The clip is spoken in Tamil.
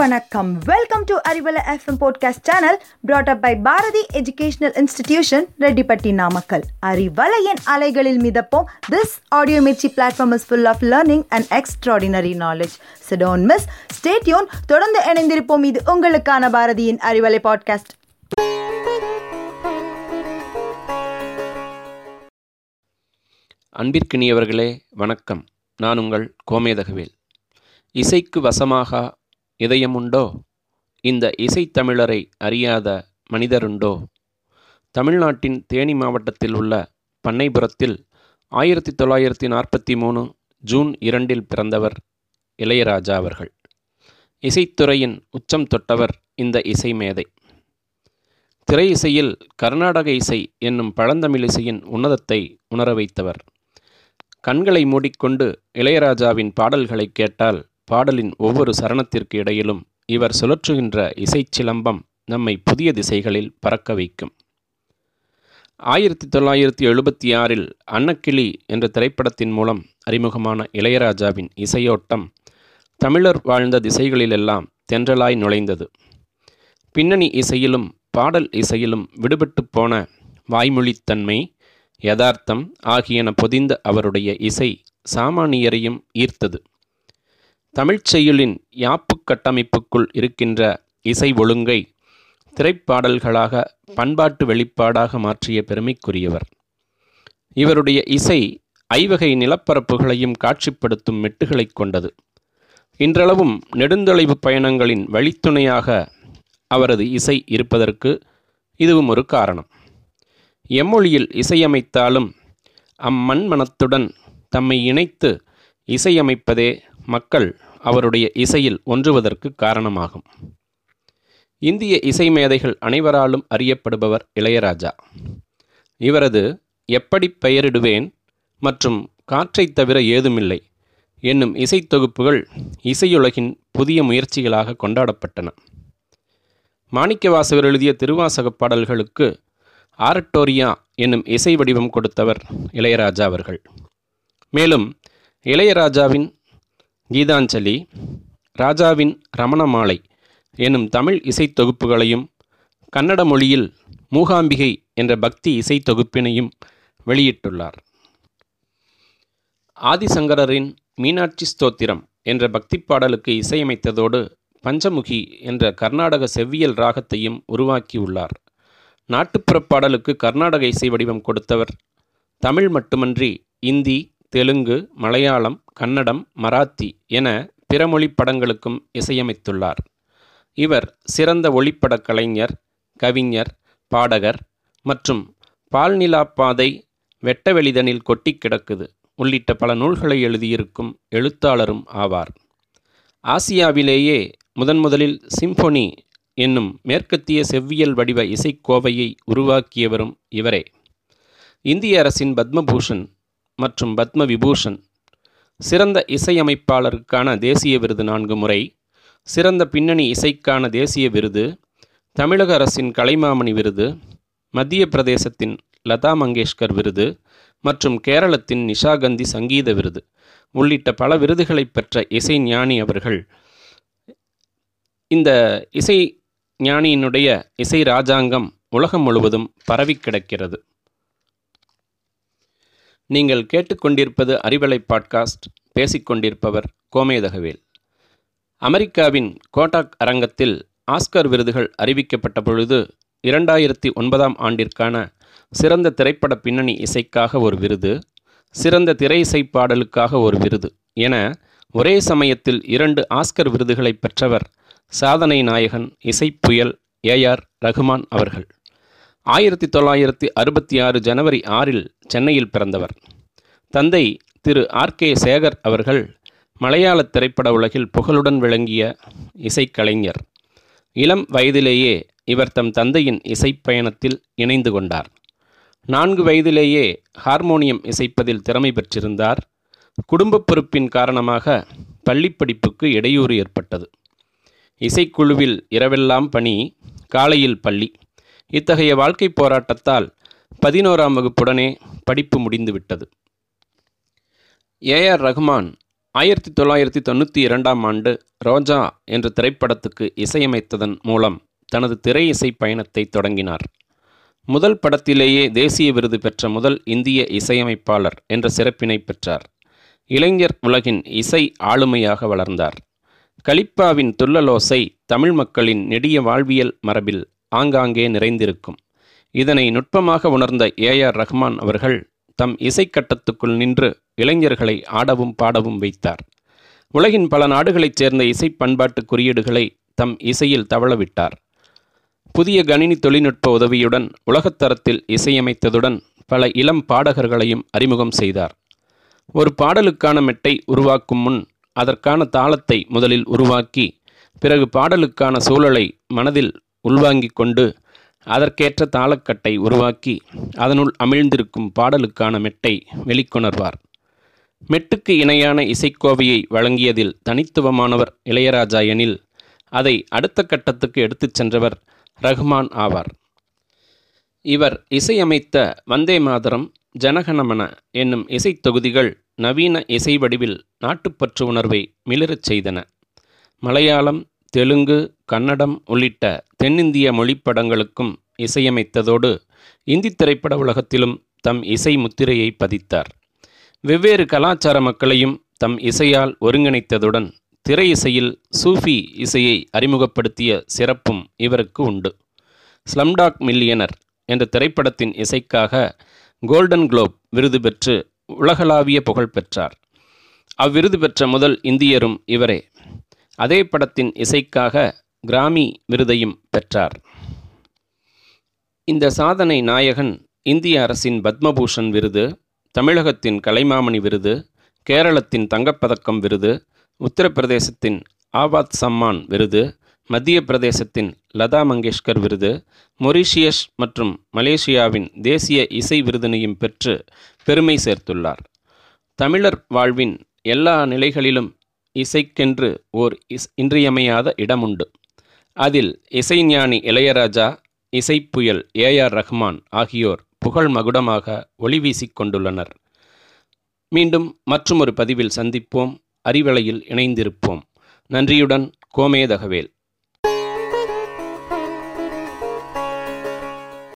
வணக்கம். Welcome to Arivalai FM podcast channel brought up by Bharathi educational institution Rettipatti Namakkal அறிவலையின் அலைகளில் மிதப்போம். This audio Mirchi platform is full of learning and extraordinary knowledge so don't miss stay tuned தொடர்ந்து இணைந்திருப்போம். இது உங்களுக்கான பாரதியின் அறிவலை பாட்காஸ்ட் அன்பிற்கினியவர்களே வணக்கம். நான் உங்கள் கோமேதகவேல். இசைக்கு வசமாக இதயமுண்டோ? இந்த இசைத்தமிழரை அறியாத மனிதருண்டோ? தமிழ்நாட்டின் தேனி மாவட்டத்தில் உள்ள பண்ணைபுரத்தில் ஆயிரத்தி தொள்ளாயிரத்தி நாற்பத்தி மூணு ஜூன் இரண்டில் பிறந்தவர் இளையராஜா அவர்கள். இசைத்துறையின் உச்சம் தொட்டவர் இந்த இசை மேதை. திரை இசையில் கர்நாடக இசை என்னும் பழந்தமிழ் இசையின் உன்னதத்தை உணர வைத்தவர். கண்களை மூடிக்கொண்டு இளையராஜாவின் பாடல்களை கேட்டால் பாடலின் ஒவ்வொரு சரணத்திற்கு இடையிலும் இவர் சுழற்றுகின்ற இசைச்சிலம்பம் நம்மை புதிய திசைகளில் பறக்க வைக்கும். ஆயிரத்தி தொள்ளாயிரத்தி எழுபத்தி ஆறில் அன்னக்கிளி என்ற திரைப்படத்தின் மூலம் அறிமுகமான இளையராஜாவின் இசையோட்டம் தமிழர் வாழ்ந்த திசைகளிலெல்லாம் தென்றலாய் நுழைந்தது. பின்னணி இசையிலும் பாடல் இசையிலும் விடுபட்டு போன வாய்மொழித்தன்மை யதார்த்தம் ஆகியன பொதிந்த அவருடைய இசை சாமானியரையும் ஈர்த்தது. தமிழ்ச் செய்யுளின் யாப்பு கட்டமைப்புக்குள் இருக்கின்ற இசை ஒழுங்கை திரைப்பாடல்களாக பண்பாட்டு வெளிப்பாடாக மாற்றிய பெருமைக்குரியவர். இவருடைய இசை ஐவகை நிலப்பரப்புகளையும் காட்சிப்படுத்தும் மெட்டுகளை கொண்டது. இன்றளவும் நெடுந்தொலைவு பயணங்களின் வழித்துணையாக அவரது இசை இருப்பதற்கு இதுவும் ஒரு காரணம். எம்மொழியில் இசையமைத்தாலும் அம்மண்மனத்துடன் தம்மை இணைத்து இசையமைப்பதே மக்கள் அவருடைய இசையில் ஒன்றுவதற்கு காரணமாகும். இந்திய இசை மேதைகள் அனைவராலும் அறியப்படுபவர் இளையராஜா. இவரது எப்படி பெயரிடுவேன் மற்றும் காற்றைத் தவிர ஏதுமில்லை என்னும் இசைத்தொகுப்புகள் இசையுலகின் புதிய முயற்சிகளாக கொண்டாடப்பட்டன. மாணிக்கவாசகர் எழுதிய திருவாசகப் பாடல்களுக்கு ஆரட்டோரியா என்னும் இசை வடிவம் கொடுத்தவர் இளையராஜா அவர்கள். மேலும் இளையராஜாவின் கீதாஞ்சலி ராஜாவின் ரமணமாலை எனும் தமிழ் இசைத் தொகுப்புகளையும் கன்னட மொழியில் மூகாம்பிகை என்ற பக்தி இசைத் தொகுப்பினையும் வெளியிட்டுள்ளார். ஆதிசங்கரரின் மீனாட்சி ஸ்தோத்திரம் என்ற பக்தி பாடலுக்கு இசையமைத்ததோடு பஞ்சமுகி என்ற கர்நாடக செவ்வியல் ராகத்தையும் உருவாக்கியுள்ளார். நாட்டுப்புறப் பாடலுக்கு கர்நாடக இசை வடிவம் கொடுத்தவர் தமிழ் மட்டுமன்றி இந்தி தெலுங்கு மலையாளம் கன்னடம் மராத்தி என பிற மொழி படங்களுக்கும் இசையமைத்துள்ளார். இவர் சிறந்த ஒளிப்படக் கலைஞர் கவிஞர் பாடகர் மற்றும் பால்நிலா பாதை வெட்டவெளிதனில் கொட்டி கிடக்குது உள்ளிட்ட பல நூல்களை எழுதியிருக்கும் எழுத்தாளரும் ஆவார். ஆசியாவிலேயே முதன் முதலில் சிம்பொனி என்னும் மேற்கத்திய செவ்வியல் வடிவ இசைக்கோவையை உருவாக்கியவரும் இவரே. இந்திய அரசின் பத்மபூஷன் மற்றும் பத்ம விபூஷன் சிறந்த இசையமைப்பாளருக்கான தேசிய விருது நான்கு முறை. சிறந்த பின்னணி இசைக்கான தேசிய விருது. தமிழக அரசின் கலைமாமணி விருது. மத்திய பிரதேசத்தின் லதா மங்கேஷ்கர் விருது. மற்றும் கேரளத்தின் நிஷாகந்தி சங்கீத விருது. உள்ளிட்ட பல விருதுகளை பெற்ற இசை ஞானி அவர்கள். இந்த இசை ஞானியினுடைய இசை ராஜாங்கம் உலகம் முழுவதும் பரவி கிடக்கிறது. நீங்கள் கேட்டுக்கொண்டிருப்பது அறிவலை பாட்காஸ்ட் பேசிக்கொண்டிருப்பவர் கோமேதகவேல் அமெரிக்காவின் கோட்டாக் அரங்கத்தில் ஆஸ்கர் விருதுகள் அறிவிக்கப்பட்ட பொழுது இரண்டாயிரத்தி ஒன்பதாம் ஆண்டிற்கான சிறந்த திரைப்பட பின்னணி இசைக்காக ஒரு விருது சிறந்த திரை இசை பாடலுக்காக ஒரு விருது என ஒரே சமயத்தில் இரண்டு ஆஸ்கர் விருதுகளை பெற்றவர் சாதனை நாயகன் இசைப்புயல் ஏஆர் ரகுமான் அவர்கள். ஆயிரத்தி தொள்ளாயிரத்தி அறுபத்தி ஆறு ஜனவரி ஆறில் சென்னையில் பிறந்தவர். தந்தை திரு ஆர் கே சேகர் அவர்கள் மலையாள திரைப்பட உலகில் புகழுடன் விளங்கிய இசைக்கலைஞர். இளம் வயதிலேயே இவர் தம் தந்தையின் இசைப்பயணத்தில் இணைந்து கொண்டார். நான்கு வயதிலேயே ஹார்மோனியம் இசைப்பதில் திறமை பெற்றிருந்தார். குடும்ப பொறுப்பின் காரணமாக பள்ளிப்படிப்புக்கு இடையூறு ஏற்பட்டது. இசைக்குழுவில் இரவெல்லாம் பணி காலையில் பள்ளி. இத்தகைய வாழ்க்கை போராட்டத்தால் பதினோராம் வகுப்புடனே படிப்பு முடிந்துவிட்டது. ஏஆர் ரஹ்மான் ஆயிரத்தி தொள்ளாயிரத்தி தொண்ணூற்றி இரண்டாம் ஆண்டு ரோஜா என்ற திரைப்படத்துக்கு இசையமைத்ததன் மூலம் தனது திரை இசை பயணத்தை தொடங்கினார். முதல் படத்திலேயே தேசிய விருது பெற்ற முதல் இந்திய இசையமைப்பாளர் என்ற சிறப்பினை பெற்றார். இளைஞர் உலகின் இசை ஆளுமையாக வளர்ந்தார். கலிப்பாவின் துள்ளலோசை தமிழ் மக்களின் நெடிய வாழ்வியல் மரபில் ஆங்காங்கே நிறைந்திருக்கும். இதனை நுட்பமாக உணர்ந்த ஏ ஆர் ரஹ்மான் அவர்கள் தம் இசைக்கட்டத்துக்குள் நின்று இளைஞர்களை ஆடவும் பாடவும் வைத்தார். உலகின் பல நாடுகளைச் சேர்ந்த இசை பண்பாட்டு குறியீடுகளை தம் இசையில் தவளவிட்டார். புதிய கணினி தொழில்நுட்ப உதவியுடன் உலகத்தரத்தில் இசையமைத்ததுடன் பல இளம் பாடகர்களையும் அறிமுகம் செய்தார். ஒரு பாடலுக்கான மெட்டை உருவாக்கும் முன் அதற்கான தாளத்தை முதலில் உருவாக்கி பிறகு பாடலுக்கான சூழலை மனதில் உள்வாங்கிக் கொண்டு அதற்கேற்ற தாளக்கட்டை உருவாக்கி அதனுள் அமிழ்ந்திருக்கும் பாடலுக்கான மெட்டை வெளிக்கொணர்வார். மெட்டுக்கு இணையான இசைக்கோவையை வழங்கியதில் தனித்துவமானவர் இளையராஜா எனில் அதை அடுத்த கட்டத்துக்கு எடுத்துச் சென்றவர் ரஹ்மான் ஆவார். இவர் இசையமைத்த வந்தே மாதரம் ஜனகணமன என்னும் இசைத் தொகுதிகள் நவீன இசை வடிவில் நாட்டுப்பற்று உணர்வை மிளிரச் செய்தன. மலையாளம் தெலுங்கு கன்னடம் உள்ளிட்ட தென்னிந்திய மொழிப்படங்களுக்கும் இசையமைத்ததோடு இந்தி திரைப்பட உலகத்திலும் தம் இசை முத்திரையை பதித்தார். வெவ்வேறு கலாச்சார மக்களையும் தம் இசையால் ஒருங்கிணைத்ததுடன் திரை இசையில் சூஃபி இசையை அறிமுகப்படுத்திய சிறப்பும் இவருக்கு உண்டு. ஸ்லம்டாக் மில்லியனர் என்ற திரைப்படத்தின் இசைக்காக கோல்டன் குளோப் விருது பெற்று உலகளாவிய புகழ் பெற்றார். அவ்விருது பெற்ற முதல் இந்தியரும் இவரே. அதே படத்தின் இசைக்காக கிராமி விருதையும் பெற்றார். இந்த சாதனை நாயகன் இந்திய அரசின் பத்மபூஷன் விருது தமிழகத்தின் கலைமாமணி விருது கேரளத்தின் தங்கப்பதக்கம் விருது உத்தரப்பிரதேசத்தின் ஆபாத் சம்மான் விருது மத்திய பிரதேசத்தின் லதா மங்கேஷ்கர் விருது மொரீஷியஸ் மற்றும் மலேசியாவின் தேசிய இசை விருதினையும் பெற்று பெருமை சேர்த்துள்ளார். தமிழர் வாழ்வின் எல்லா நிலைகளிலும் இசைக்கென்று ஓர் இஸ் இன்றியமையாத இடமுண்டு. அதில் இசைஞானி இளையராஜா இசைப்புயல் ஏ ஆர் ரஹ்மான் ஆகியோர் புகழ் மகுடமாக ஒளி வீசிக் கொண்டுள்ளனர். மீண்டும் மற்றுமொரு பதிவில் சந்திப்போம். அறிவலையில் இணைந்திருப்போம். நன்றியுடன் கோமேதகவேல்.